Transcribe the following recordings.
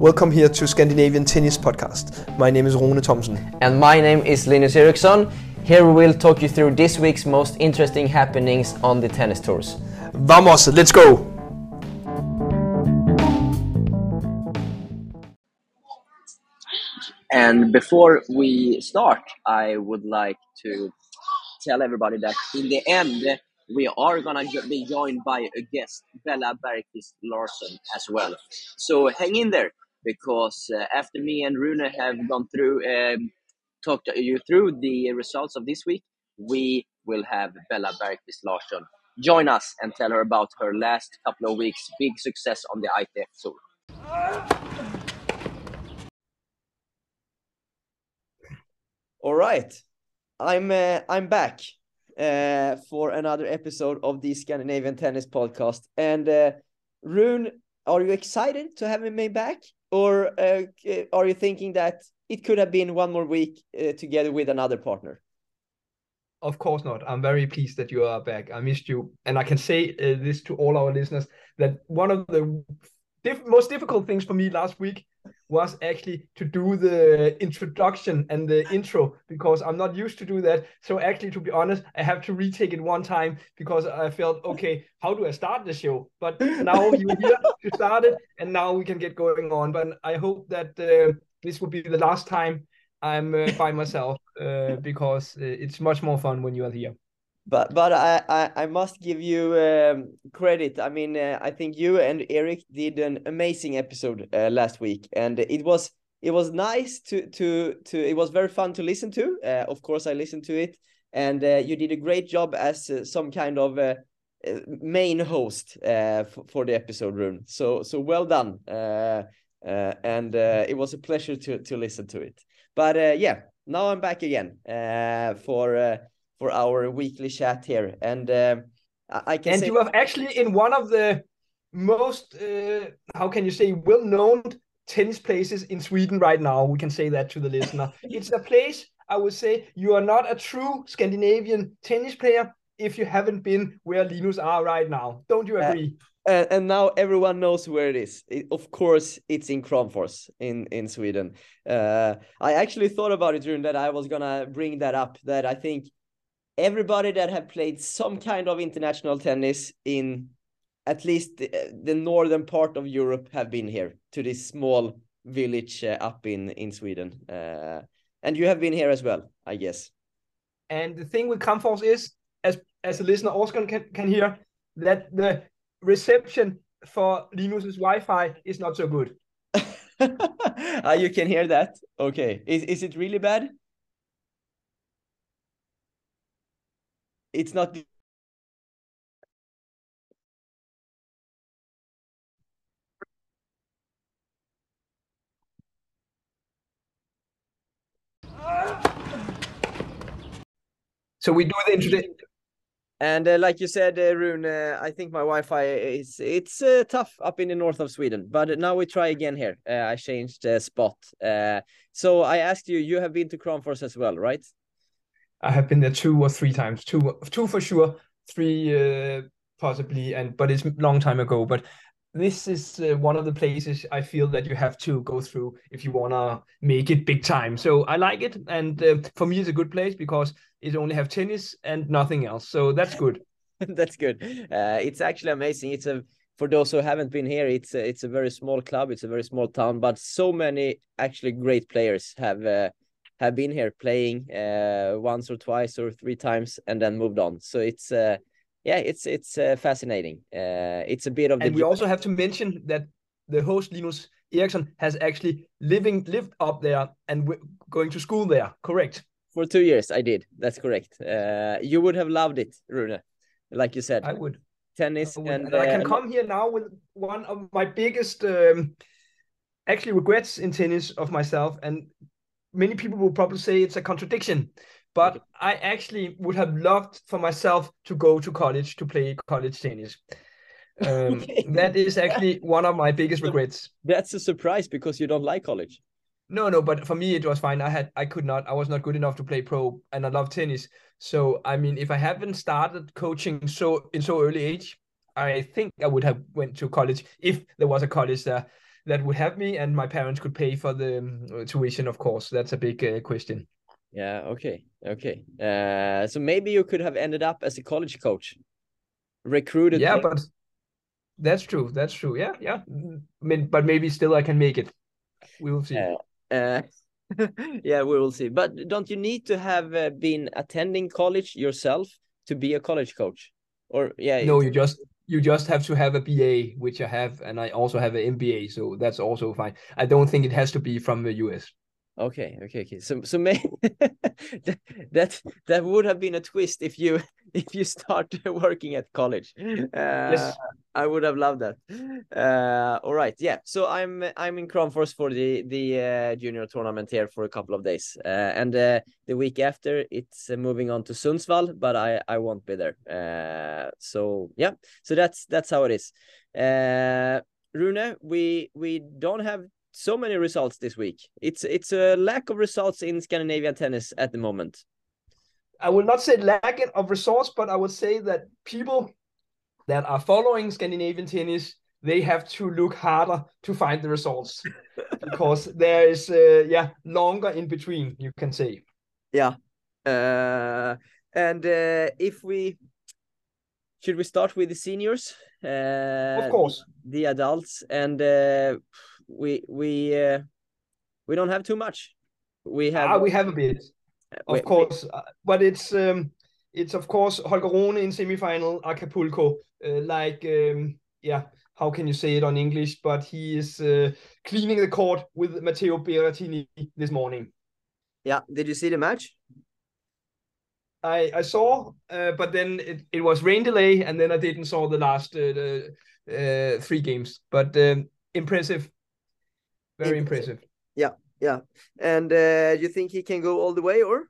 Welcome here to Scandinavian Tennis Podcast. My name is Rune Thomsen. And my name is Linus Eriksson. Here we will talk you through this week's most interesting happenings on the tennis tours. Vamos, let's go! And before we start, I would like to tell everybody that in the end, we are gonna be joined by a guest, Bella Bergkvist Larsson, as well. So hang in there, because uh, after me and Rune have gone through, um, talked you through the results of this week, we will have Bella Bergkvist Larsson join us and tell her about her last couple of weeks' big success on the ITF Tour. All right, I'm uh, I'm back uh, for another episode of the Scandinavian Tennis Podcast. And uh, Rune, are you excited to have me back, or uh, are you thinking that it could have been one more week uh, together with another partner? Of course not. I'm very pleased that you are back. I missed you, and I can say uh, this to all our listeners that one of the diff- most difficult things for me last week was actually to do the introduction and the intro because I'm not used to do that. So actually, to be honest, I have to retake it one time because I felt okay. How do I start the show? But now you're here to start it, and now we can get going on. But I hope that uh, this will be the last time I'm uh, by myself uh, because uh, it's much more fun when you are here but but I, I, I must give you um, credit. I mean, uh, I think you and Eric did an amazing episode uh, last week, and it was it was nice to to to. It was very fun to listen to. Uh, of course, I listened to it, and uh, you did a great job as uh, some kind of uh, main host for, for the episode, Rune. So so well done. and it was a pleasure to to listen to it. But yeah, now I'm back again for for our weekly chat here. And uh, I can. And you have actually in one of the most, uh, how can you say, well-known tennis places in Sweden right now. We can say that to the listener. it's a place I would say you are not a true Scandinavian tennis player if you haven't been where Linus are right now. Don't you uh, agree? Uh, and now everyone knows where it is. It, of course, it's in Kramfors in in Sweden. Uh, I actually thought about it during that I was gonna bring that up. That I think everybody that have played some kind of international tennis in at least the, the northern part of Europe have been here to this small village uh, up in in Sweden. Uh, and you have been here as well, I guess. And the thing with Kramfors is, as as a listener also can, can hear, that the reception for Linus's Wi-Fi is not so good. uh, you can hear that. Okay, is is it really bad? It's not So we do the introduction. And uh, like you said, uh, Rune, uh, I think my Wi-Fi is it's uh, tough up in the north of Sweden. But now we try again here. Uh, I changed the spot. Uh, so I asked you, you have been to Kramfors as well, right? I have been there two or three times, two two for sure, three uh, possibly, and but it's a long time ago. But this is uh, one of the places I feel that you have to go through if you wanna make it big time. So I like it, and uh, for me, it's a good place because it only have tennis and nothing else. So that's good. that's good. Uh, it's actually amazing. It's a for those who haven't been here, it's a, it's a very small club. It's a very small town, but so many actually great players have uh, have been here playing uh, once or twice or three times and then moved on. So it's uh, yeah, it's it's uh, fascinating. Uh, it's a bit of. And we also have to mention that the host Linus Eriksson has actually living lived up there and going to school there. Correct. For two years, I did. That's correct. Uh, you would have loved it, Rune, like you said. I would. Tennis I would. and, and I can uh, come here now with one of my biggest. Um, actually regrets in tennis of myself and many people will probably say it's a contradiction but okay. i actually would have loved for myself to go to college to play college tennis. Um, okay. that is actually one of my biggest regrets. that's a surprise because you don't like college. No no but for me it was fine. I had i could not i was not good enough to play pro and i love tennis. So i mean if i haven't started coaching so in so early age i think i would have went to college if there was a college there that would have me, and my parents could pay for the um, tuition. Of course, that's a big uh, question. Yeah. Okay. Okay. Uh, so maybe you could have ended up as a college coach, recruited. Yeah, but that's true. That's true. Yeah, yeah. Mm, I mean, but maybe still I can make it. We will see. Uh, uh, yeah, we will see. But don't you need to have uh, been attending college yourself to be a college coach? Or yeah, no, you just you just have to have a BA, which I have, and I also have an MBA, so that's also fine. I don't think it has to be from the US. Okay, okay, okay. So, so may that, that that would have been a twist if you if you start working at college. Uh, I would have loved that. Uh, all right, yeah. So I'm I'm in Kramfors for the the uh, junior tournament here for a couple of days, uh, and uh, the week after it's uh, moving on to Sundsvall, but I I won't be there. Uh, so yeah, so that's that's how it is. Uh, Rune, we we don't have so many results this week. It's it's a lack of results in Scandinavian tennis at the moment. I will not say lack of resource, but I would say that people that are following Scandinavian tennis, they have to look harder to find the results because there is, uh, yeah, longer in between, you can say. Yeah. Uh, and uh, if we should we start with the seniors? Uh, Of course. the adults, and uh, we we uh, we don't have too much. We have Ah, we have a bit, of we- course, uh, but it's um, it's of course Holger Rune in semifinal, Acapulco, uh, like um, yeah, how can you say it on English? But he is uh, cleaning the court with Matteo Berrettini this morning. Yeah. Did you see the match? I I saw, uh, but then it, it was rain delay, and then I didn't saw the last uh, the, uh, three games. But um, impressive, very Impressive. impressive. Yeah. Yeah, and uh, you think he can go all the way, or?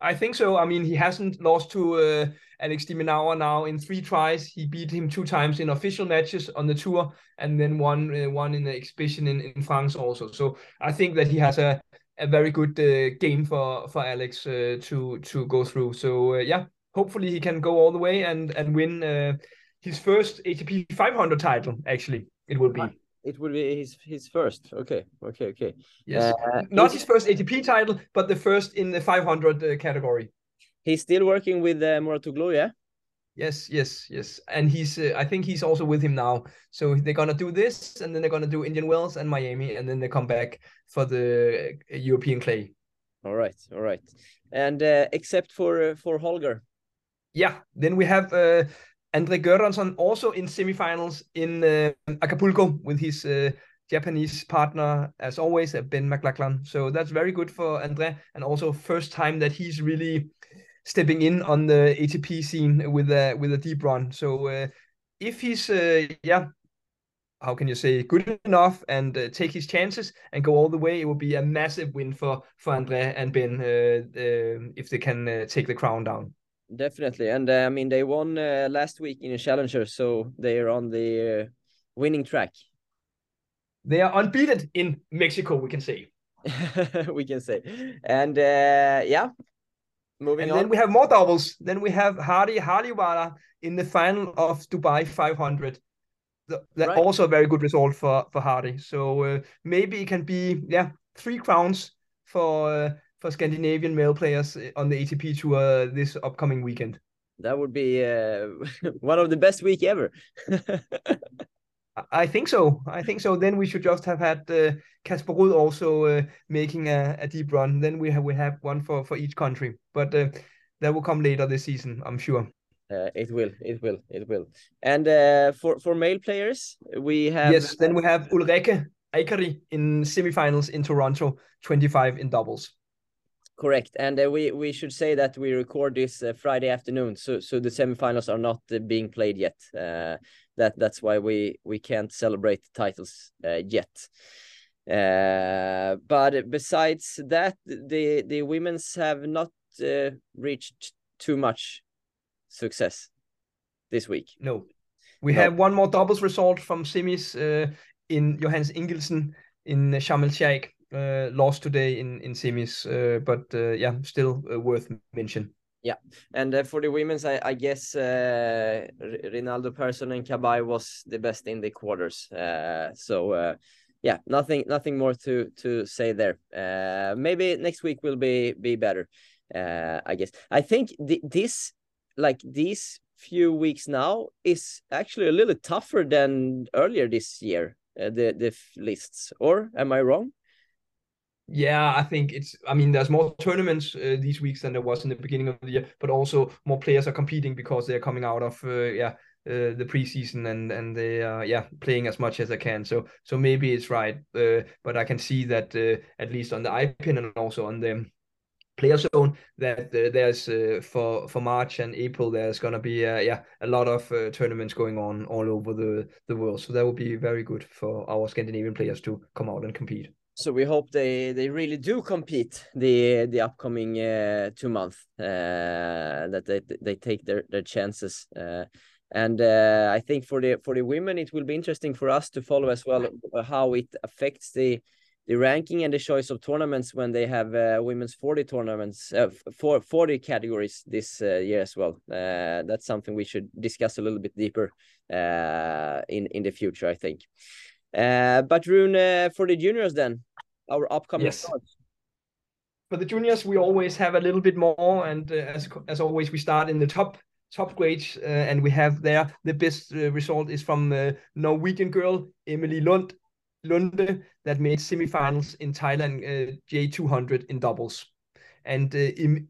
I think so. I mean, he hasn't lost to uh, Alex de Minaur now in three tries. He beat him two times in official matches on the tour, and then one uh, one in the exhibition in, in France also. So I think that he has a a very good uh, game for for Alex uh, to to go through. So uh, yeah, hopefully he can go all the way and and win uh, his first ATP 500 title. Actually, it will be. It would be his his first. Okay. Okay. Okay. Yes, Uh, not his first ATP title, but the first in the 500 uh, category. He's still working with uh, Mouratoglou, yeah. Yes, yes, yes. And he's, uh, I think he's also with him now. So they're gonna do this, and then they're gonna do Indian Wells and Miami, and then they come back for the uh, European clay. All right. All right. And uh, except for uh, for Holger. Yeah. Then we have uh, Andre Göransson also in semifinals in uh, Acapulco with his uh, Japanese partner, as always, uh, Ben McLachlan. So that's very good for Andre, and also first time that he's really stepping in on the ATP scene with a with a deep run. So uh, if he's uh, yeah, how can you say good enough and uh, take his chances and go all the way, it will be a massive win for for Andre and Ben uh, if they can take the crown down. Definitely. And uh, I mean, they won uh, last week in a challenger, so they are on the uh, winning track. They are unbeaten in Mexico, we can say. we can say. And uh, yeah, moving And on. then we have more doubles. Then we have Harri Heliövaara in the final of Dubai 500. Th- That Right. also a very good result for for Harri. So uh, maybe it can be yeah three crowns for uh, for Scandinavian male players uh, on the ATP tour uh, this upcoming weekend. that would be uh, one of the best week ever. I- think so. I think so. Then we should just have had uh, Kasper Ruud also uh, making a, a deep run. Then we have we have one for for each country, but uh, that will come later this season, I'm sure. Uh, it will, it will, it will. And uh, for for male players, we have yes, then we have Ulrikke Eikeri in semifinals in Toronto, 25 in doubles. Correct. And uh, we we should say that we record this uh, Friday afternoon, so so the semifinals are not uh, being played yet. Uh, that that's why we we can't celebrate the titles uh, yet. Uh, but besides that, the the women's have not uh, reached too much success this week. No. We No. have one more doubles result from semis uh, in Johannes Ingildsen in Sharm el Sheikh. Uh, lost today in in semis, uh, but uh, yeah, still uh, worth mention. Yeah, and uh, for the women's, I, I guess uh, Rinaldo Persson and Kabay was the best in the quarters. Uh, so uh, yeah, nothing nothing more to to say there. Uh, maybe next week will be be better. Uh, I guess I think th this like these few weeks now is actually a little tougher than earlier this year. Uh, the the lists, or am I wrong? Yeah, I think it's. I mean, there's more tournaments uh, these weeks than there was in the beginning of the year, but also more players are competing because they're coming out of uh, yeah uh, the preseason and and they are yeah playing as much as they can. So so maybe it's right, uh, but I can see that uh, at least on the iPin and also on the player zone that uh, there's for for March and April there's gonna be yeah a lot of tournaments going on all over the the world. So that will be very good for our Scandinavian players to come out and compete so we hope they they really do compete the the upcoming uh, two months uh, that they they take their their chances uh, and uh, I think for the for the women it will be interesting for us to follow as well uh, how it affects the the ranking and the choice of tournaments when they have uh, women's 40 tournaments for 40 categories this year as well. That's something we should discuss a little bit deeper in in the future I think uh, but Rune, uh, for the juniors then, our upcoming yes. Starts. For the juniors, we always have a little bit more, and uh, as as always, we start in the top top grades, uh, and we have there the best uh, result is from uh, Norwegian girl Emily Lund Lunde that made semifinals in Thailand J200 in doubles, and em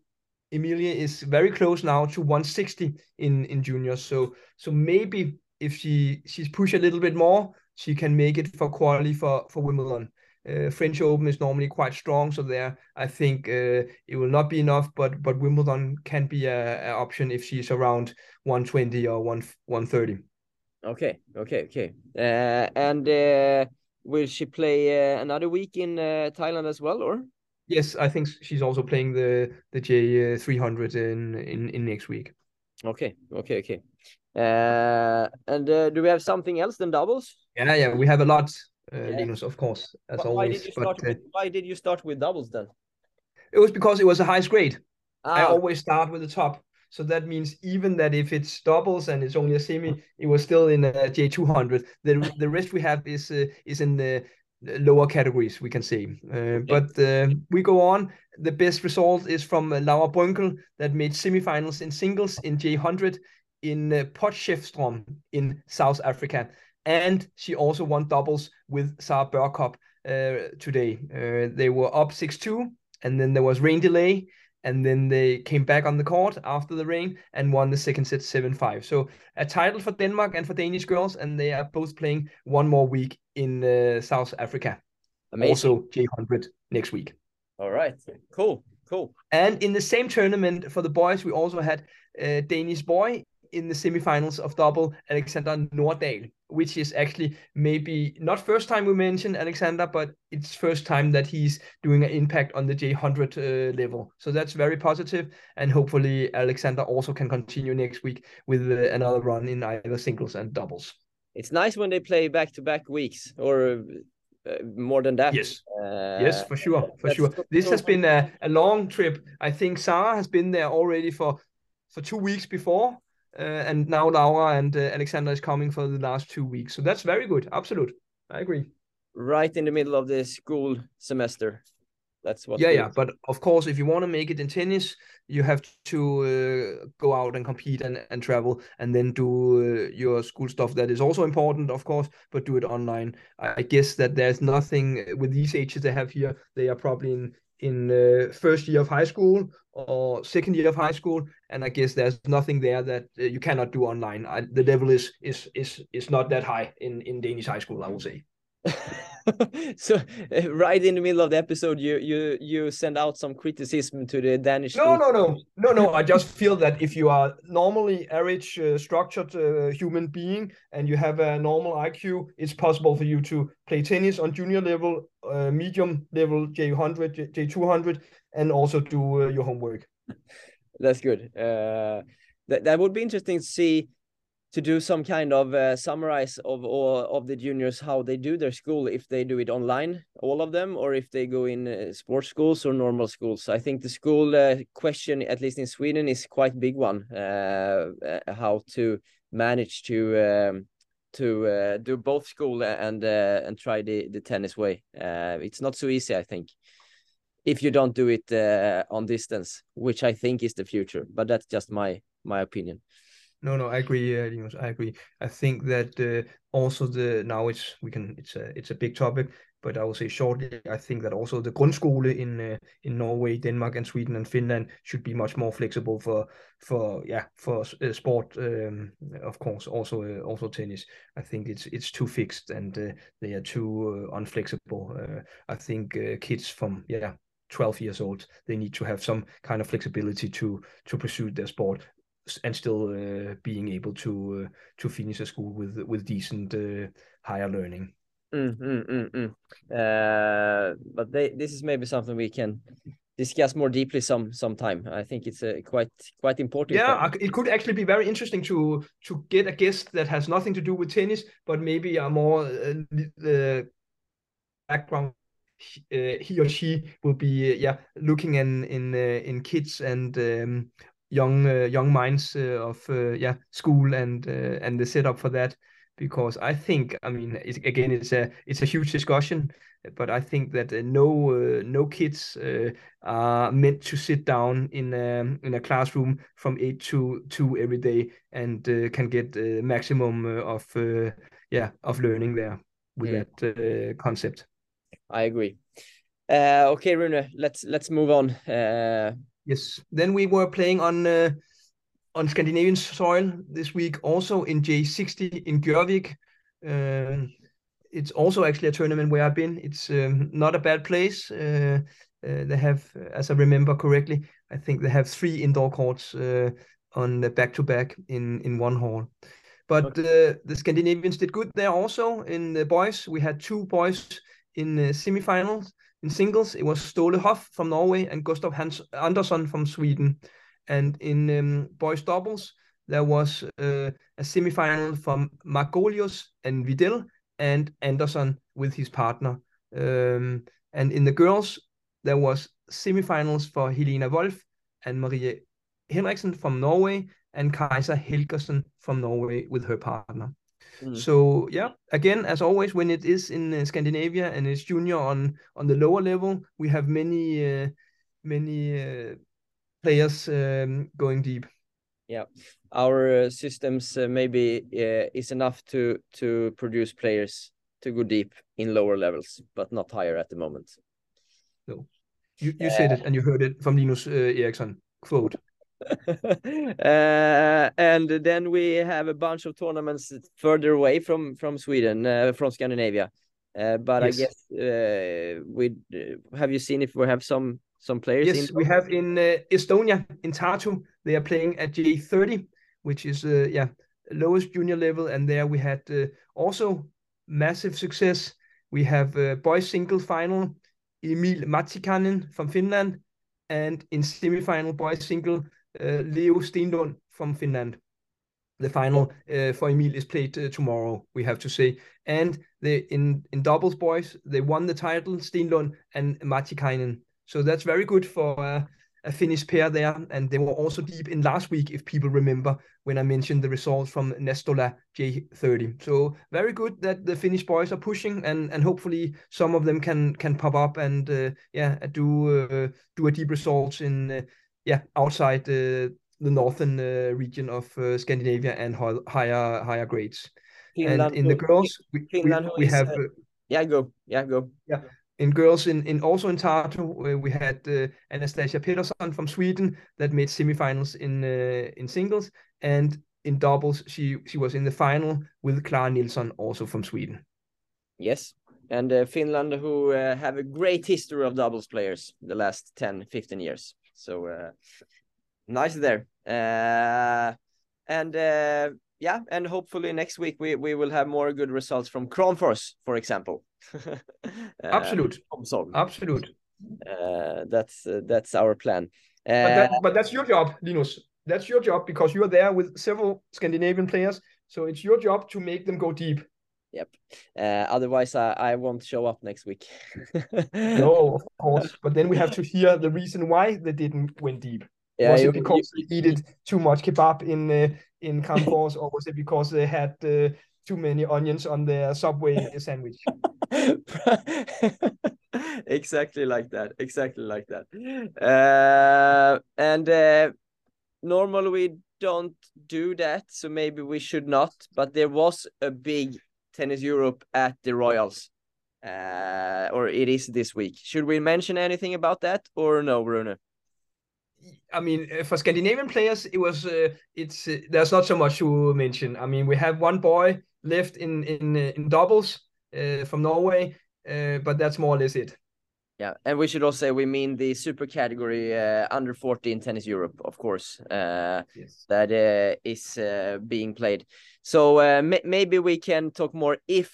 Emilia is very close now to 160 in in juniors. So so maybe if she she's push a little bit more, she can make it for quality for for Wimbledon. Uh, French Open is normally quite strong, so there I think uh, it will not be enough. But but Wimbledon can be a, a option if she's around 120 or 1 130. Okay, okay, okay. Uh, and uh, will she play uh, another week in uh, Thailand as well, or? Yes, I think she's also playing the the J three hundred in, in in next week. Okay, okay, okay. And do we have something else than doubles? Yeah, yeah, we have a lot uh. Linus, of course, as why, always. Why did, you start but, with, uh, why did you start with doubles then? It was because it was a highest grade. Ah. I always start with the top. So that means even that if it's doubles and it's only a semi, it was still in a J200. The the rest we have is uh, is in the lower categories, we can say. Uh, okay. But uh, we go on. The best result is from uh, Laura Brunkel that made semifinals in singles in J100 in uh, Potchefstroom in South Africa and she also won doubles with Sarah Burkop uh, today. Uh, they were up 6-2, and then there was rain delay, and then they came back on the court after the rain and won the second set 7-5. So a title for Denmark and for Danish girls, and they are both playing one more week in uh, South Africa. Amazing. Also J100 next week. All right, cool, cool. And in the same tournament for the boys, we also had a Danish boy in the semifinals of double Alexander Nordahl which is actually maybe not first time we mention Alexander, but it's first time that he's doing an impact on the J100 uh, level. So that's very positive, and hopefully Alexander also can continue next week with uh, another run in either singles and doubles. It's nice when they play back to back weeks or uh, more than that. Yes, uh, yes, for sure, for sure. This has been a, a long trip. I think Sarah has been there already for for two weeks before and now Laura and uh, Alexander is coming for the last two weeks. So that's very good. Absolute. I agree. Right in the middle of the school semester. That's what. Yeah, yeah. But of course, if you want to make it in tennis, you have to uh, go out and compete and, and travel and then do uh, your school stuff. That is also important, of course, but do it online. I guess that there's nothing with these ages they have here. They are probably in in uh, first year of high school or second year of high school and i guess there's nothing there that uh, you cannot do online. I, the level is is is is not that high in in danish high school i would say so right in the middle of the episode you you you send out some criticism to the danish no no no. No no i just feel that if you are normally average uh, structured uh, human being and you have a normal iq it's possible for you to play tennis on junior level uh, medium level j100 j200 and also do uh, your homework. That's good. Uh, that, that would be interesting to see to do some kind of uh, summarize of all of the juniors how they do their school if they do it online all of them or if they go in uh, sports schools or normal schools. I think the school uh, question at least in sweden is quite big one uh, uh, how to manage to um, to uh, do both school and and try the the tennis way. It's not so easy i think if you don't do it on distance which i think is the future but that's just my my opinion no, no, I agree, uh. I agree. I think that uh, also the now it's we can it's a it's a big topic, but I will say shortly. I think that also the grundskole in uh, in Norway, Denmark, and Sweden and Finland should be much more flexible for for yeah for uh, sport. Um, of course, also uh, also tennis. I think it's it's too fixed and uh, they are too unflexible. I think kids from yeah 12 years old they need to have some kind of flexibility to to pursue their sport and still uh, being able to uh, to finish a school with with decent uh, higher learning. Mm, mm, mm, mm. Uh, but they, this is maybe something we can discuss more deeply some sometime. I think it's a quite quite important. Yeah, it could actually be very interesting to to get a guest that has nothing to do with tennis, but maybe a more uh, background. Uh, he or she will be uh, yeah looking in in uh, in kids and um, young uh, young minds uh, of uh, yeah school and and the setup for that because I think I mean it's, again it's a it's a huge discussion but I think that uh, no uh, no kids uh, are meant to sit down in a, in a classroom from eight to two every day and can get maximum of yeah of learning there with mm. that concept. I agree. okay, Rune, let's let's move on. Yes. Then we were playing on uh, on Scandinavian soil this week, also in J60 in Gjøvik. Uh, it's also actually a tournament where I've been. It's um, not a bad place. Uh, uh they have, as I remember correctly, I think they have three indoor courts uh, on the back to back in in one hall. But. Uh, the Scandinavians did good there also. In the boys, we had two boys in the semifinals in singles, it was Ståle Hoff from Norway and Gustav Hans Andersson from Sweden. And in um, boys doubles, there was uh, a semifinal from Margolius and Vidal and Andersson with his partner. Um, and in the girls, there was semifinals for Helena Wolf and Maria Henriksen from Norway and Kajsa Helgersen from Norway with her partner. Mm. So yeah, again, as always, when it is in uh, Scandinavia and it's junior on on the lower level, we have many uh, many uh, players um, going deep. Yeah, our uh, systems uh, maybe uh, is enough to to produce players to go deep in lower levels, but not higher at the moment. No, you you said it and you heard it from Linus Eriksson quote. Uh, and then we have a bunch of tournaments further away from from Sweden, uh, from Scandinavia. Uh, but yes. I guess uh, we uh, have you seen if we have some some players? Yes, we have in uh, Estonia in Tartu. They are playing at J30, which is yeah lowest junior level, and there we had also massive success. We have boys single final Emil Matikainen from Finland, and in semi-final boys single Leo Stenlund from Finland. The final uh, for Emil is played uh, tomorrow, we have to say. And in in doubles boys, they won the title, Stenlund and Matikainen. So that's very good for a Finnish pair there. And they were also deep in last week, if people remember, when I mentioned the results from Nastola J30. So very good that the Finnish boys are pushing, and and hopefully some of them can can pop up and uh, yeah do uh, do a deep results in uh, yeah, outside the the northern uh, region of uh, Scandinavia and higher higher grades. Finland, and in the girls, we, we, we have uh, yeah, go, yeah, go, yeah. In girls, in, in also in Tartu, we had uh, Anastasia Peterson from Sweden that made semifinals in uh, in singles, and in doubles she she was in the final with Clara Nilsson also from Sweden. Yes, and uh, Finland who uh, have a great history of doubles players the last 10 15 years so uh, nice there. Uh, and uh, yeah, and hopefully next week we we will have more good results from Kramfors, for example. Absolute. Absolute. that's that's our plan. but, that, but that's your job, Linus. That's your job because you are there with several Scandinavian players So it's your job to make them go deep. Yep. Uh, otherwise, I, I won't show up next week. no, of course. But then we have to hear the reason why they didn't win deep. Yeah, was you- it because they eated too much kebab in uh, in Campos, or was it because they had uh, too many onions on their Subway sandwich? exactly like that exactly like that uh and uh normally we don't do that so maybe we should not but there was a big tennis europe at the royals uh or it is this week should we mention anything about that or no Bruno? I mean, uh, for Scandinavian players, it was uh, it's uh, there's not so much to mention. I mean, we have one boy left in in uh, in doubles uh, from Norway, uh, but that's more or less it. Yeah and we should also say we mean the super category uh, under 14 tennis europe of course uh Yes. that uh, is uh, being played. So uh, may- maybe we can talk more if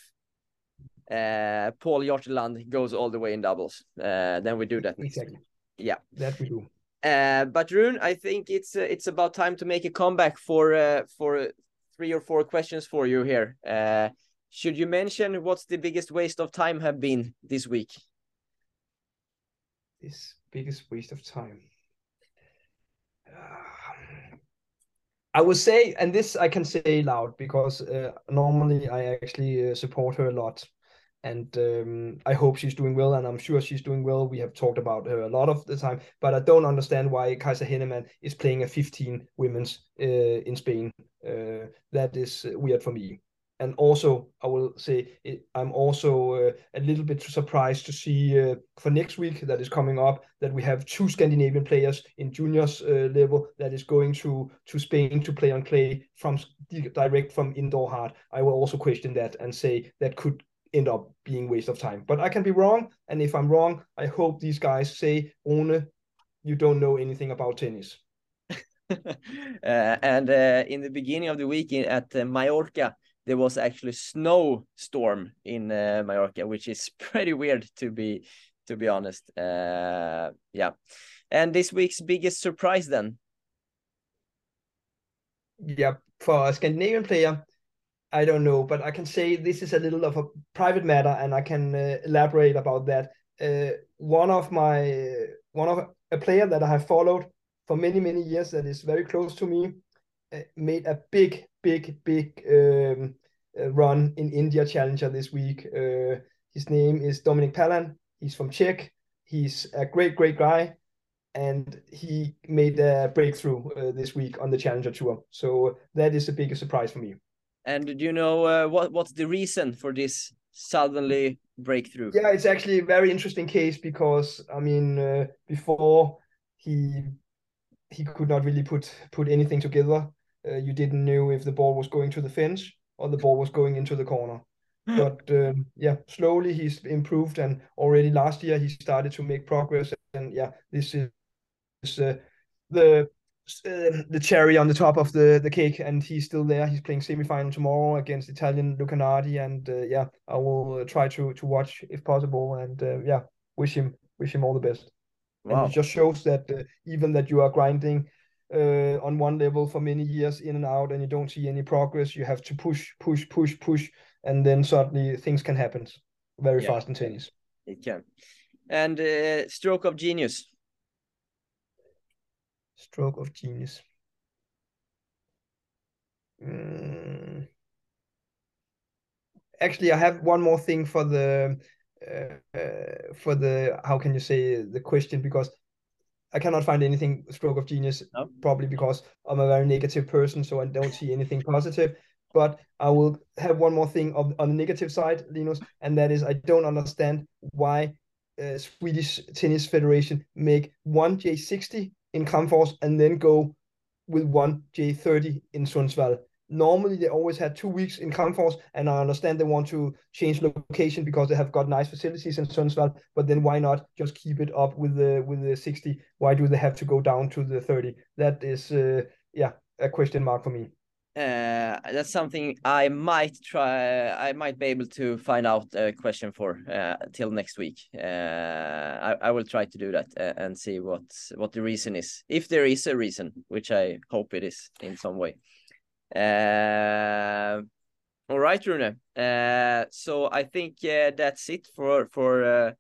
uh, Paul Hjorteland goes all the way in doubles. Uh, then we do that. Exactly. Yeah. That we do. Uh, but Rune, I think it's uh, it's about time to make a comeback for uh, for three or four questions for you here. Uh, should you mention what's the biggest waste of time have been this week? This biggest waste of time. Um, I would say, and this I can say loud because uh, normally I actually uh, support her a lot, and um, I hope she's doing well, and I'm sure she's doing well. We have talked about her a lot of the time, but I don't understand why Caijsa Hennemann is playing a 15 women's uh, in Spain. Uh, that is uh, weird for me. And also, I will say I'm also uh, a little bit surprised to see uh, for next week that is coming up that we have two Scandinavian players in juniors uh, level that is going to to Spain to play on clay from direct from indoor hard. I will also question that and say that could end up being waste of time. But I can be wrong, and if I'm wrong, I hope these guys say, "One, you don't know anything about tennis." uh, and uh, in the beginning of the week at uh, Mallorca, there was actually snowstorm in uh, Mallorca, which is pretty weird to be to be honest. Uh, yeah, and this week's biggest surprise then. Yeah, for a Scandinavian player, I don't know, but I can say this is a little of a private matter, and I can uh, elaborate about that. Uh, one of my one of a player that I have followed for many many years that is very close to me uh, made a big big big um, uh, run in India Challenger this week. Uh, his name is Dominik Palán. He's from Czech. He's a great great guy and he made a breakthrough uh, this week on the Challenger Tour. So that is the biggest surprise for me. And do you know uh, what what's the reason for this suddenly breakthrough? Yeah, it's actually a very interesting case because I mean, uh, before he he could not really put put anything together. Uh, you didn't know if the ball was going to the fence or the ball was going into the corner. But um, yeah, slowly he's improved, and already last year he started to make progress. And yeah, this is uh, the uh, the cherry on the top of the the cake, and he's still there. He's playing semifinal tomorrow against Italian Luca Nardi, and uh, yeah, I will uh, try to to watch if possible, and uh, yeah, wish him wish him all the best. And Wow. it just shows that uh, even that you are grinding uh, on one level for many years in and out, and you don't see any progress, you have to push, push, push, push, and then suddenly things can happen very Yeah. fast in tennis. It can. And uh, stroke of genius. Stroke of genius. Mm. Actually, I have one more thing for the uh, uh, for the how can you say the question because I cannot find anything stroke of genius No. probably because I'm a very negative person so I don't see anything positive but I will have one more thing of, on the negative side Linus and that is I don't understand why uh, Swedish Tennis Federation make one J60 in Kramfors and then go with one J30 in Sundsvall. Normally, they always had two weeks in Kramfors, and I understand they want to change location because they have got nice facilities in Sundsvall. But then why not just keep it up with the with the 60? Why do they have to go down to the 30? That is, uh, yeah, a question mark for me. Uh, that's something I might try. I might be able to find out a question for uh, till next week. Uh, I, I will try to do that uh, and see what what the reason is, if there is a reason, which I hope it is in some way. Uh, all right, Rune. Uh, so I think uh, that's it for for uh,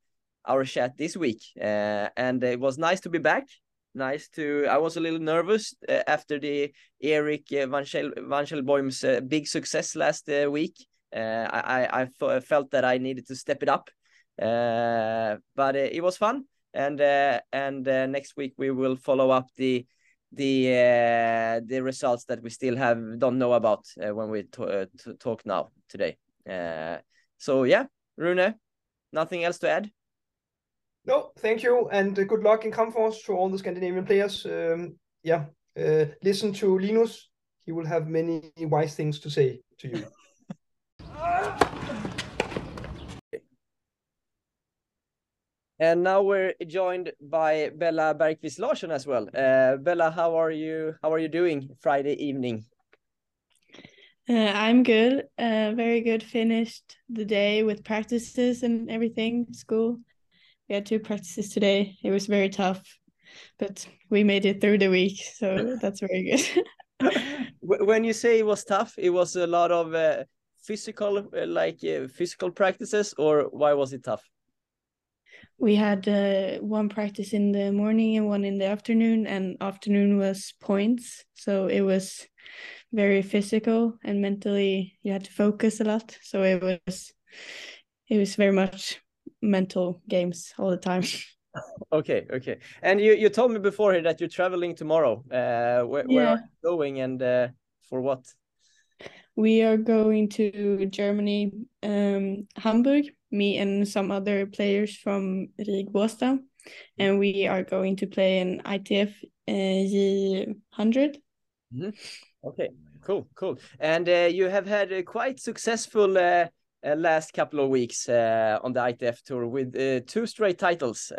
our chat this week. Uh, and it was nice to be back. Nice to. I was a little nervous uh, after the Eric Van, Schel, Van Schelboim's uh, big success last week. Uh, I I, felt that I needed to step it up. Uh, but it was fun, and uh, and next week we will follow up the the uh, the results that we still have don't know about uh, when we uh, talk now today. Uh, so yeah, Rune, nothing else to add. No, thank you, and uh, good luck in Kramfors to all the Scandinavian players. Um, yeah, uh, listen to Linus; he will have many wise things to say to you. And now we're joined by Bella Bergkvist Larsson as well. Uh, Bella, how are you? How are you doing Friday evening? Uh, I'm good. Uh, very good. Finished the day with practices and everything. School. We had two practices today. It was very tough, but we made it through the week, so that's very good. when you say it was tough, it was a lot of uh, physical, uh, like uh, physical practices, or why was it tough? We had uh, one practice in the morning and one in the afternoon and afternoon was points. So it was very physical and mentally you had to focus a lot. So it was it was very much mental games all the time. Okay okay. And you you told me before that you're traveling tomorrow. Uh where, yeah. where are you going and uh for what? We are going to germany um hamburg me and some other players from RIG Båstad, and we are going to play an ITF uh, J100. Mm -hmm. Okay, cool, cool. And uh, you have had a quite successful uh, uh last couple of weeks uh, on the ITF tour with uh, two straight titles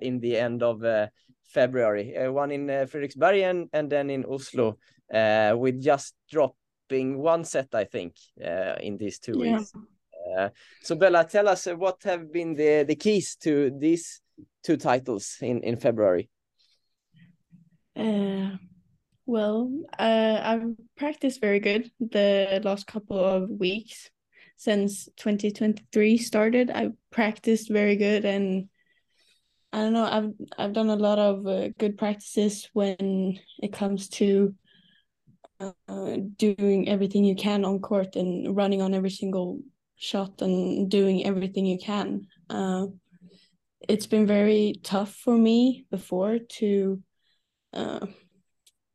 in the end of February. one in Frederiksberg and, and then in Oslo, with just dropping one set, I think, in these two yeah. weeks. Uh, so Bella, tell us uh, what have been the the keys to these two titles in in February. Uh, well, I've practiced very good the last couple of weeks since 2023 started. I practiced very good and I don't know. I've I've done a lot of uh, good practices when it comes to uh, doing everything you can on court and running on every single shot and doing everything you can. Uh, it's been very tough for me before to uh,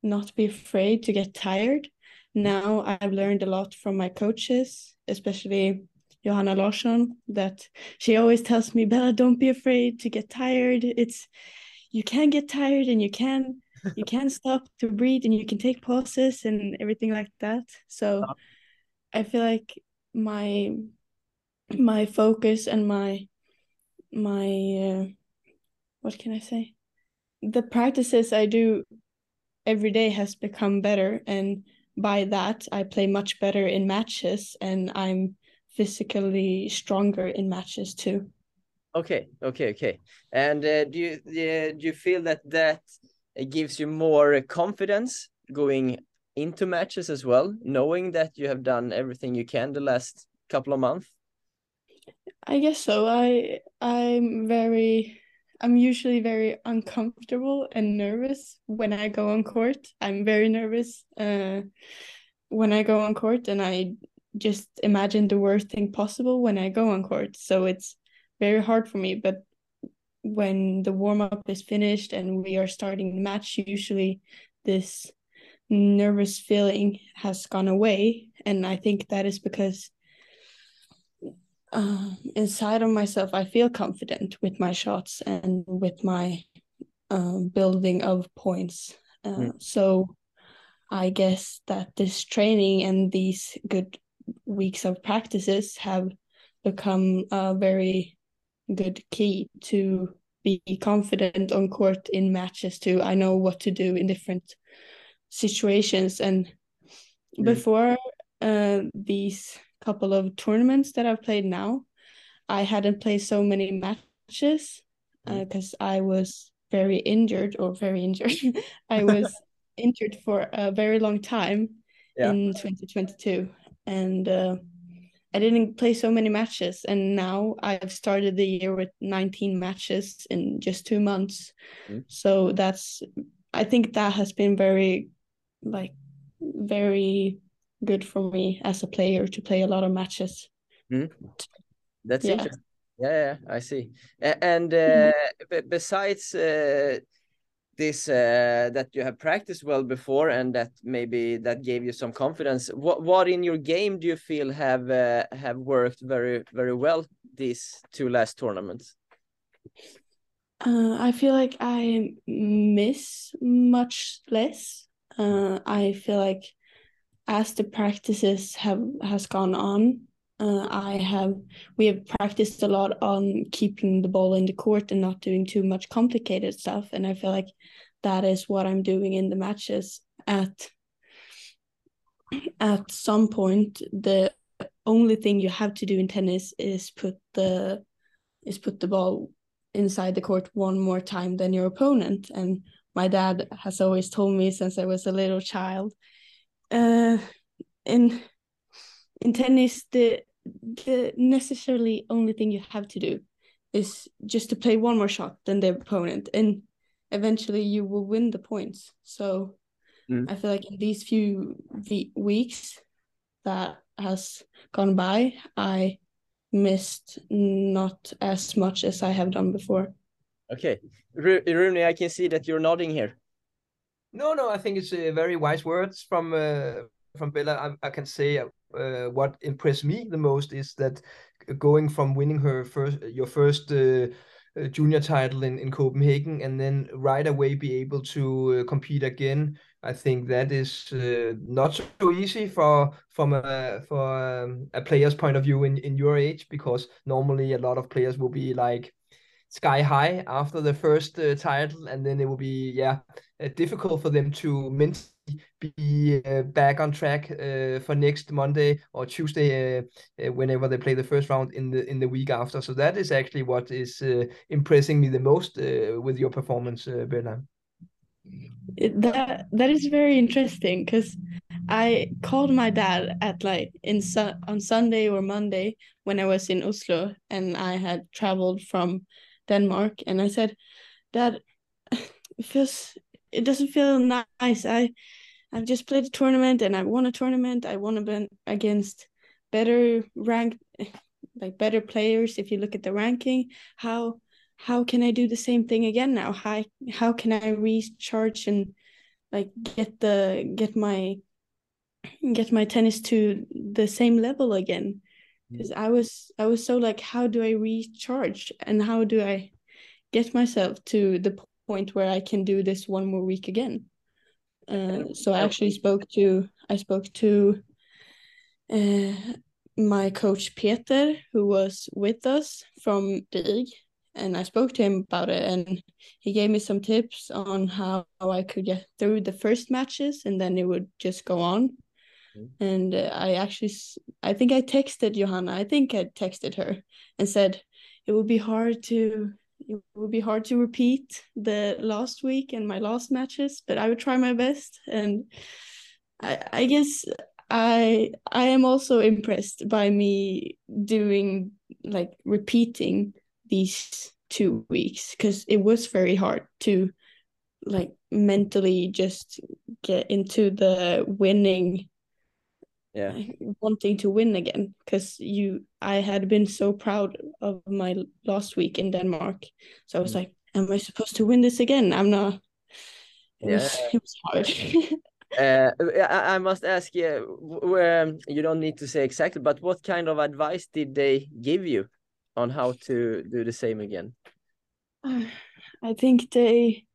not be afraid to get tired. Now I've learned a lot from my coaches, especially Johanna Larsson, that she always tells me, Bella, don't be afraid to get tired. It's you can get tired and you can you can stop to breathe and you can take pauses and everything like that. So. I feel like my my focus and my my uh, what can I say? The practices I do every day has become better and by that I play much better in matches and I'm physically stronger in matches too. Okay, okay, okay. And uh, do you uh, do you feel that that gives you more confidence going into matches as well, knowing that you have done everything you can the last couple of months? I guess so. I I'm very I'm usually very uncomfortable and nervous when I go on court. I'm very nervous uh, when I go on court, and I just imagine the worst thing possible when I go on court. So it's very hard for me. But when the warm up is finished and we are starting the match, usually this nervous feeling has gone away, and I think that is because uh, inside of myself, I feel confident with my shots and with my uh, building of points. Uh, mm. So I guess that this training and these good weeks of practices have become a very good key to be confident on court in matches too. I know what to do in different situations and mm. before uh, these couple of tournaments that I've played now, I hadn't played so many matches because uh, I was very injured or very injured. I was injured for a very long time Yeah. in 2022, and uh, I didn't play so many matches. And now I've started the year with 19 matches in just two months. Mm. So that's, I think that has been very, like, very good for me as a player to play a lot of matches. That's Yeah. interesting. Yeah, yeah, I see. And uh, b besides uh, this, uh, that you have practiced well before, and that maybe that gave you some confidence. What what in your game do you feel have uh, have worked very very well these two last tournaments? Uh, I feel like I miss much less. Uh, I feel like as the practices have has gone on, uh, I have we have practiced a lot on keeping the ball in the court and not doing too much complicated stuff. And I feel like that is what I'm doing in the matches. At at some point, the only thing you have to do in tennis is put the is put the ball inside the court one more time than your opponent. And my dad has always told me since I was a little child, uh, in in tennis, the the necessarily only thing you have to do is just to play one more shot than the opponent, and eventually you will win the points. So Mm. I feel like in these few weeks that has gone by, I missed not as much as I have done before. Okay, Ru Rune, I can see that you're nodding here. No, no, I think it's uh, very wise words from uh, from Bella. I, I can say uh, what impressed me the most is that going from winning her first your first uh, uh, junior title in, in Copenhagen and then right away be able to uh, compete again. I think that is uh, not so easy for from a for um, a player's point of view in, in your age because normally a lot of players will be like sky high after the first uh, title and then it will be yeah uh, difficult for them to mentally be uh, back on track uh, for next Monday or Tuesday uh, uh, whenever they play the first round in the in the week after. So that is actually what is impressing me the most with your performance, uh. It- that that is very interesting because I called my dad at like in su- on Sunday or Monday when I was in Oslo and I had traveled from Denmark and I said, Dad, it feels it doesn't feel nice. I I've just played a tournament and I won a tournament. I won a- against better ranked like better players if you look at the ranking. How how can I do the same thing again now? How how can I recharge and like get the get my get my tennis to the same level again? Because I was I was so like, how do I recharge and how do I get myself to the point where I can do this one more week again? Uh, so I actually spoke to I spoke to uh, my coach Peter, who was with us from the league, and I spoke to him about it, and he gave me some tips on how, how I could get through the first matches, and then it would just go on. Mm. And uh, I actually, i think I texted Johanna. I think I texted her and said it would be hard to it would be hard to repeat the last week and my last matches, but I would try my best. And I I guess I I am also impressed by me doing like repeating these two weeks because it was very hard to like mentally just get into the winning Yeah. wanting to win again because you I had been so proud of my last week in Denmark so I was Mm. like am I supposed to win this again I'm not it was Yeah. it was hard Uh, I, I must ask you, w- um, you don't need to say exactly, but what kind of advice did they give you on how to do the same again? I think they,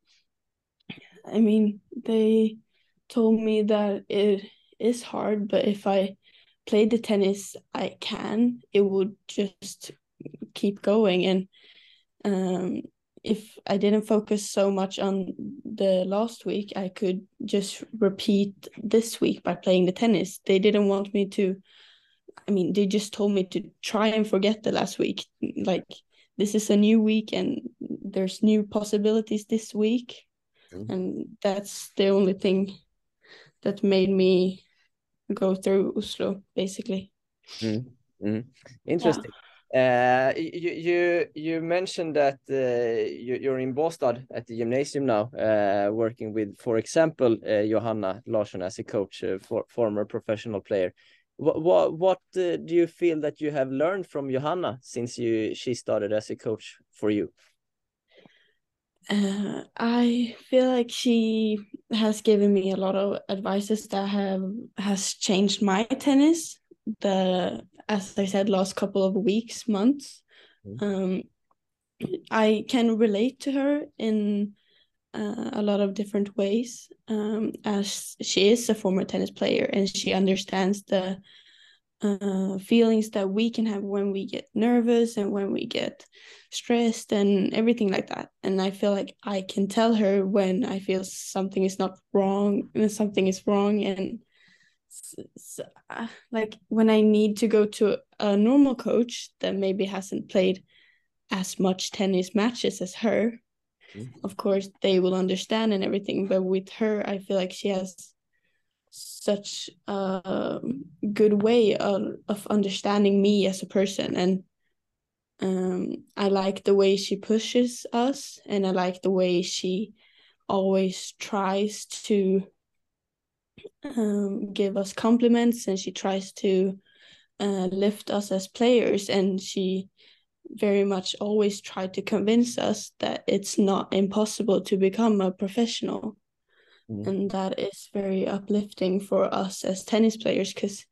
I mean, they told me that it is hard, but if I play the tennis I can, it would just keep going. And um, if I didn't focus so much on the last week, I could just repeat this week by playing the tennis. They didn't want me to, I mean, they just told me to try and forget the last week. Like, this is a new week and there's new possibilities this week Mhm. and that's the only thing that made me go through Oslo basically. Mm. Mm. Interesting. Uh, you you you mentioned that uh, you, you're in Båstad at the gymnasium now, uh, working with, for example, uh, Johanna Larsson as a coach, uh, for former professional player. What what what uh, do you feel that you have learned from Johanna since you she started as a coach for you? Uh, I feel like she has given me a lot of advices that have has changed my tennis. The as I said, last couple of weeks, months. Mm. Um, I can relate to her in uh, a lot of different ways, um, as she is a former tennis player and she understands the uh, feelings that we can have when we get nervous and when we get stressed and everything like that. And I feel like I can tell her when I feel something is not wrong and something is wrong and so, uh, like when I need to go to a normal coach that maybe hasn't played as much tennis matches as her, mm-hmm. of course they will understand and everything. But with her, I feel like she has such a good way of, of understanding me as a person. And um, I like the way she pushes us and I like the way she always tries to um, give us compliments and she tries to uh, lift us as players. And she very much always tried to convince us that it's not impossible to become a professional mm. and that is very uplifting for us as tennis players because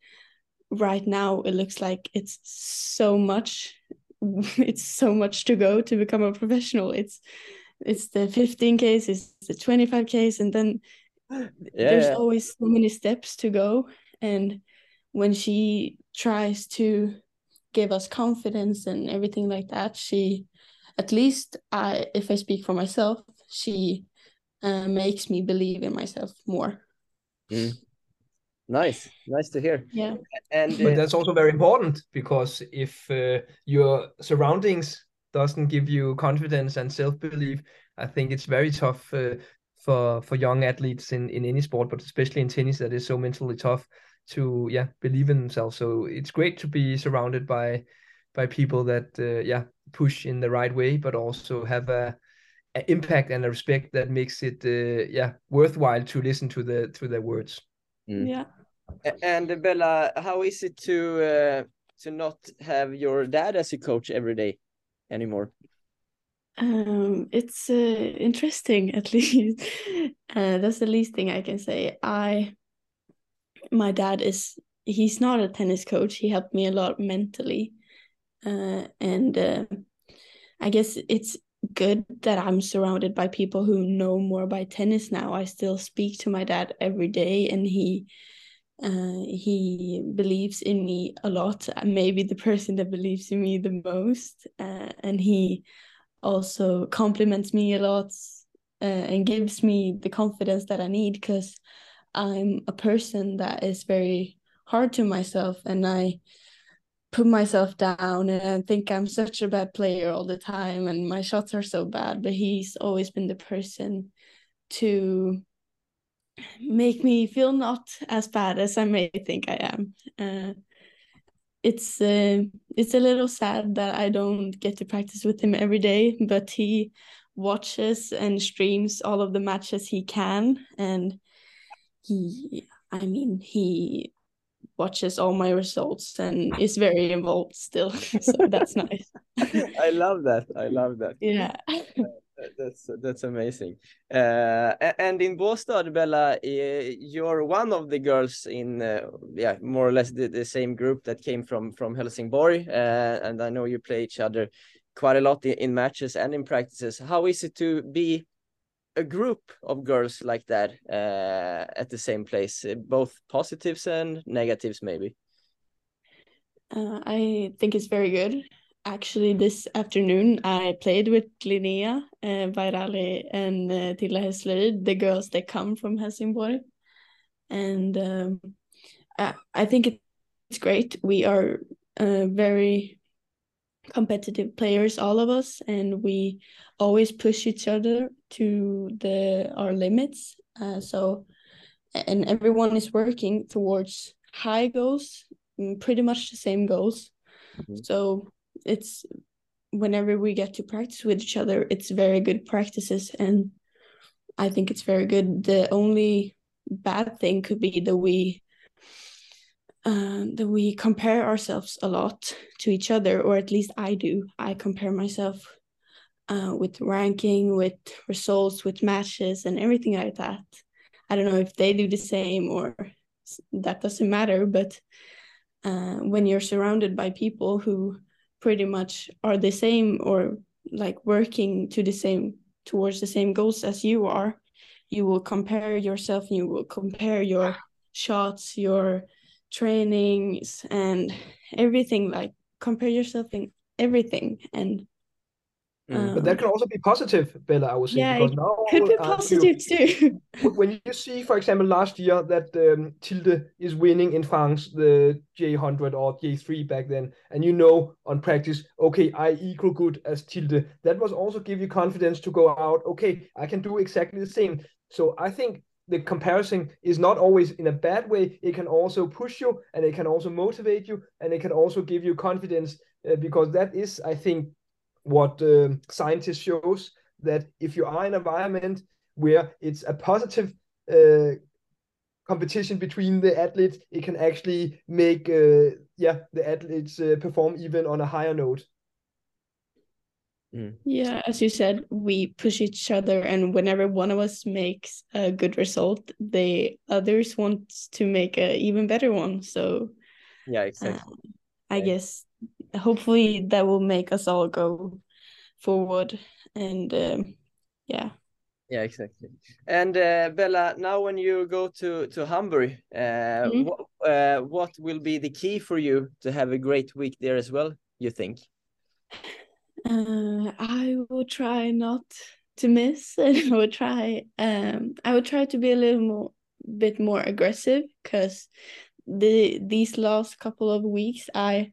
right now it looks like it's so much it's so much to go to become a professional. It's it's the 15 Ks it's the 25 Ks and then yeah, there's always so many steps to go. And when she tries to give us confidence and everything like that she at least i if i speak for myself she uh, makes me believe in myself more mm. nice nice to hear yeah and uh, but that's also very important because if uh, your surroundings doesn't give you confidence and self-belief i think it's very tough uh, for for young athletes in in any sport, but especially in tennis that is so mentally tough to yeah believe in themselves. So it's great to be surrounded by by people that uh, yeah push in the right way, but also have a, a, impact and a respect that makes it uh, yeah worthwhile to listen to the to their words. Mm. Yeah. And Bella, how is it to uh, to not have your dad as a coach every day anymore? Um, it's uh, interesting, at least. Uh, that's the least thing I can say. I, my dad is he's not a tennis coach. He helped me a lot mentally, uh, and uh, I guess it's good that I'm surrounded by people who know more about tennis now. I still speak to my dad every day, and he uh, he believes in me a lot. Maybe the person that believes in me the most, uh, and he also compliments me a lot uh, and gives me the confidence that I need because I'm a person that is very hard to myself and I put myself down and think I'm such a bad player all the time and my shots are so bad but he's always been the person to make me feel not as bad as I may think I am. Uh, it's uh, it's a little sad that I don't get to practice with him every day, but he watches and streams all of the matches he can, and he, I mean, he watches all my results and is very involved still. so that's nice. I love that. I love that. Yeah. that's that's amazing. Uh, and in Båstad, Bella, you're one of the girls in uh, yeah more or less the, the same group that came from from Helsingborg, uh, and I know you play each other quite a lot in, in matches and in practices. How is it to be a group of girls like that uh, at the same place, both positives and negatives, maybe? Uh, I think it's very good actually this afternoon I played with Linnea uh, and uh, Tilla Hesleryd, the girls that come from Helsingborg. And um, I, I think it's great. We are uh, very competitive players, all of us, and we always push each other to the our limits. Uh, so, and everyone is working towards high goals, mm, pretty much the same goals. Mhm. So it's whenever we get to practice with each other, it's very good practices, and I think it's very good. The only bad thing could be that we uh, that we compare ourselves a lot to each other, or at least I do. I compare myself uh, with ranking, with results, with matches, and everything like that. I don't know if they do the same or that doesn't matter, but uh, when you're surrounded by people who pretty much are the same or like working to the same towards the same goals as you are, you will compare yourself and you will compare your shots, your trainings, and everything. Like compare yourself in everything, and Mm. But that can also be positive, Bella, I would say, Yeah, because now could be you- positive too. when you see, for example, last year that um, Tilde is winning in France the J100 or J3 back then, and you know on practice, okay, I equal good as Tilde. That was also give you confidence to go out. Okay, I can do exactly the same. So I think the comparison is not always in a bad way. It can also push you, and it can also motivate you, and it can also give you confidence uh, because that is, I think, what um scientists shows that if you are in an environment where it's a positive uh, competition between the athletes, it can actually make uh, yeah the athletes uh, perform even on a higher note. Yeah, as you said, we push each other, and whenever one of us makes a good result, the others want to make a even better one. So Yeah, uh, exactly. I Right. guess hopefully that will make us all go forward. And um, yeah, Yeah, exactly. And uh, Bella, now when you go to to Hamburg, uh, Mhm. what uh, what will be the key for you to have a great week there as well? You think? uh, I will try not to miss, and I will try. Um, I will try to be a little more, bit more aggressive, because the these last couple of weeks, I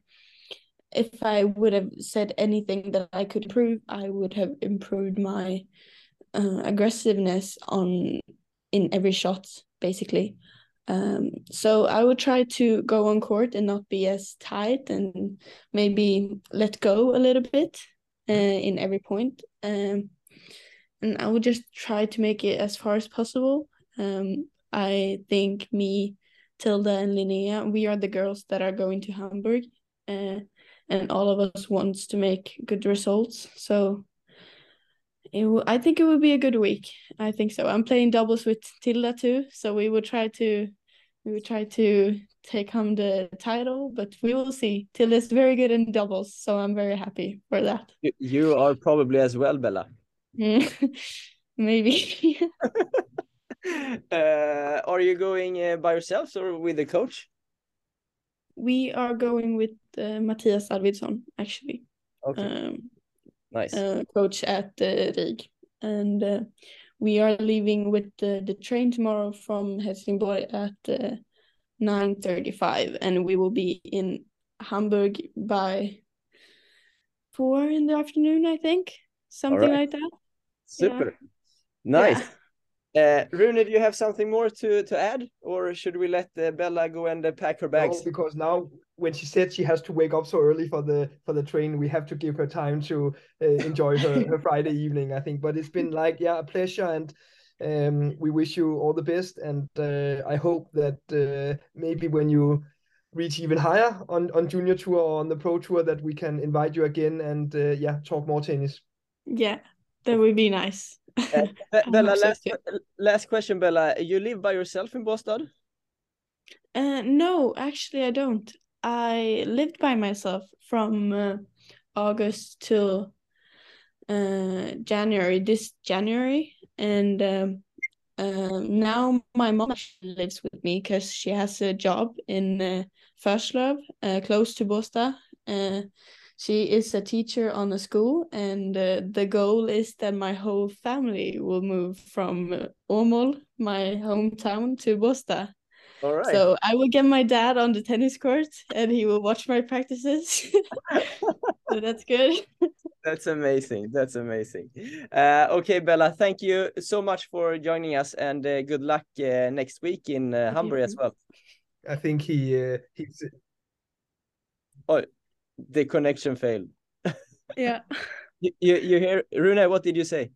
if I would have said anything that I could improve, I would have improved my uh, aggressiveness on in every shot, basically. Um, so I would try to go on court and not be as tight and maybe let go a little bit uh, in every point. Um, and I would just try to make it as far as possible. Um, I think me, Tilda, and Linnea, we are the girls that are going to Hamburg, uh, and all of us wants to make good results. So it w- I think it would be a good week. I think so. I'm playing doubles with Tilda too, so we will try to we will try to take home the title, but we will see. Tilda's very good in doubles, so I'm very happy for that. You, you are probably as well, Bella. Maybe. Uh, are you going uh, by yourself or with the coach? We are going with uh, Matthias Arvidsson, actually, Okay, um, nice. uh, coach at uh, Rig. And uh, we are leaving with the, the train tomorrow from Helsingborg at uh, 9.35 and we will be in Hamburg by four in the afternoon, I think. Something right. like that. Super. Nice. Yeah. Uh, Rune, do you have something more to, to add, or should we let uh, Bella go and uh, pack her bags? No, because now when she said she has to wake up so early for the for the train, we have to give her time to uh, enjoy her, her Friday evening, I think. But it's been like yeah, a pleasure, and um, we wish you all the best. And uh, I hope that uh, maybe when you reach even higher on on junior tour or on the pro tour, that we can invite you again and uh, yeah, talk more tennis. Yeah, that would be nice. Be- Bella, last too. last question, Bella. You live by yourself in Båstad? Uh, no, actually, I don't. I lived by myself from uh, August till uh, January, this January, and um, uh, now my mom lives with me because she has a job in uh, Förslöv, uh, close to Båstad. Uh, she is a teacher on a school, and uh, the goal is that my whole family will move from uh, Åmål, my hometown, to Båstad. All right. So I will get my dad on the tennis court and he will watch my practices. so that's good. That's amazing. That's amazing. Uh, okay, Bella, thank you so much for joining us and uh, good luck uh, next week in uh, Hamburg as well. I think he uh, he's Oh, the connection failed. Yeah. You, you, you hear, Rune, what did you say?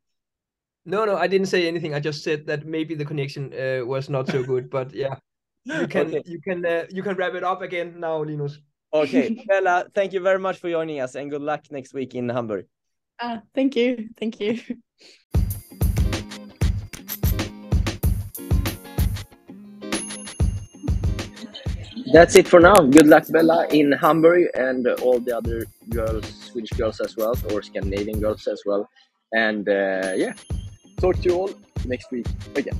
no no I didn't say anything. I just said that maybe the connection uh, was not so good. But yeah, you can Okay. you can uh, you can wrap it up again now, Linus. Okay, Bella, thank you very much for joining us and good luck next week in Hamburg. Ah, thank you. Thank you. That's it for now. Good luck, Bella, in Hamburg and all the other girls, Swedish girls as well, or Scandinavian girls as well. And uh, yeah, talk to you all next week again.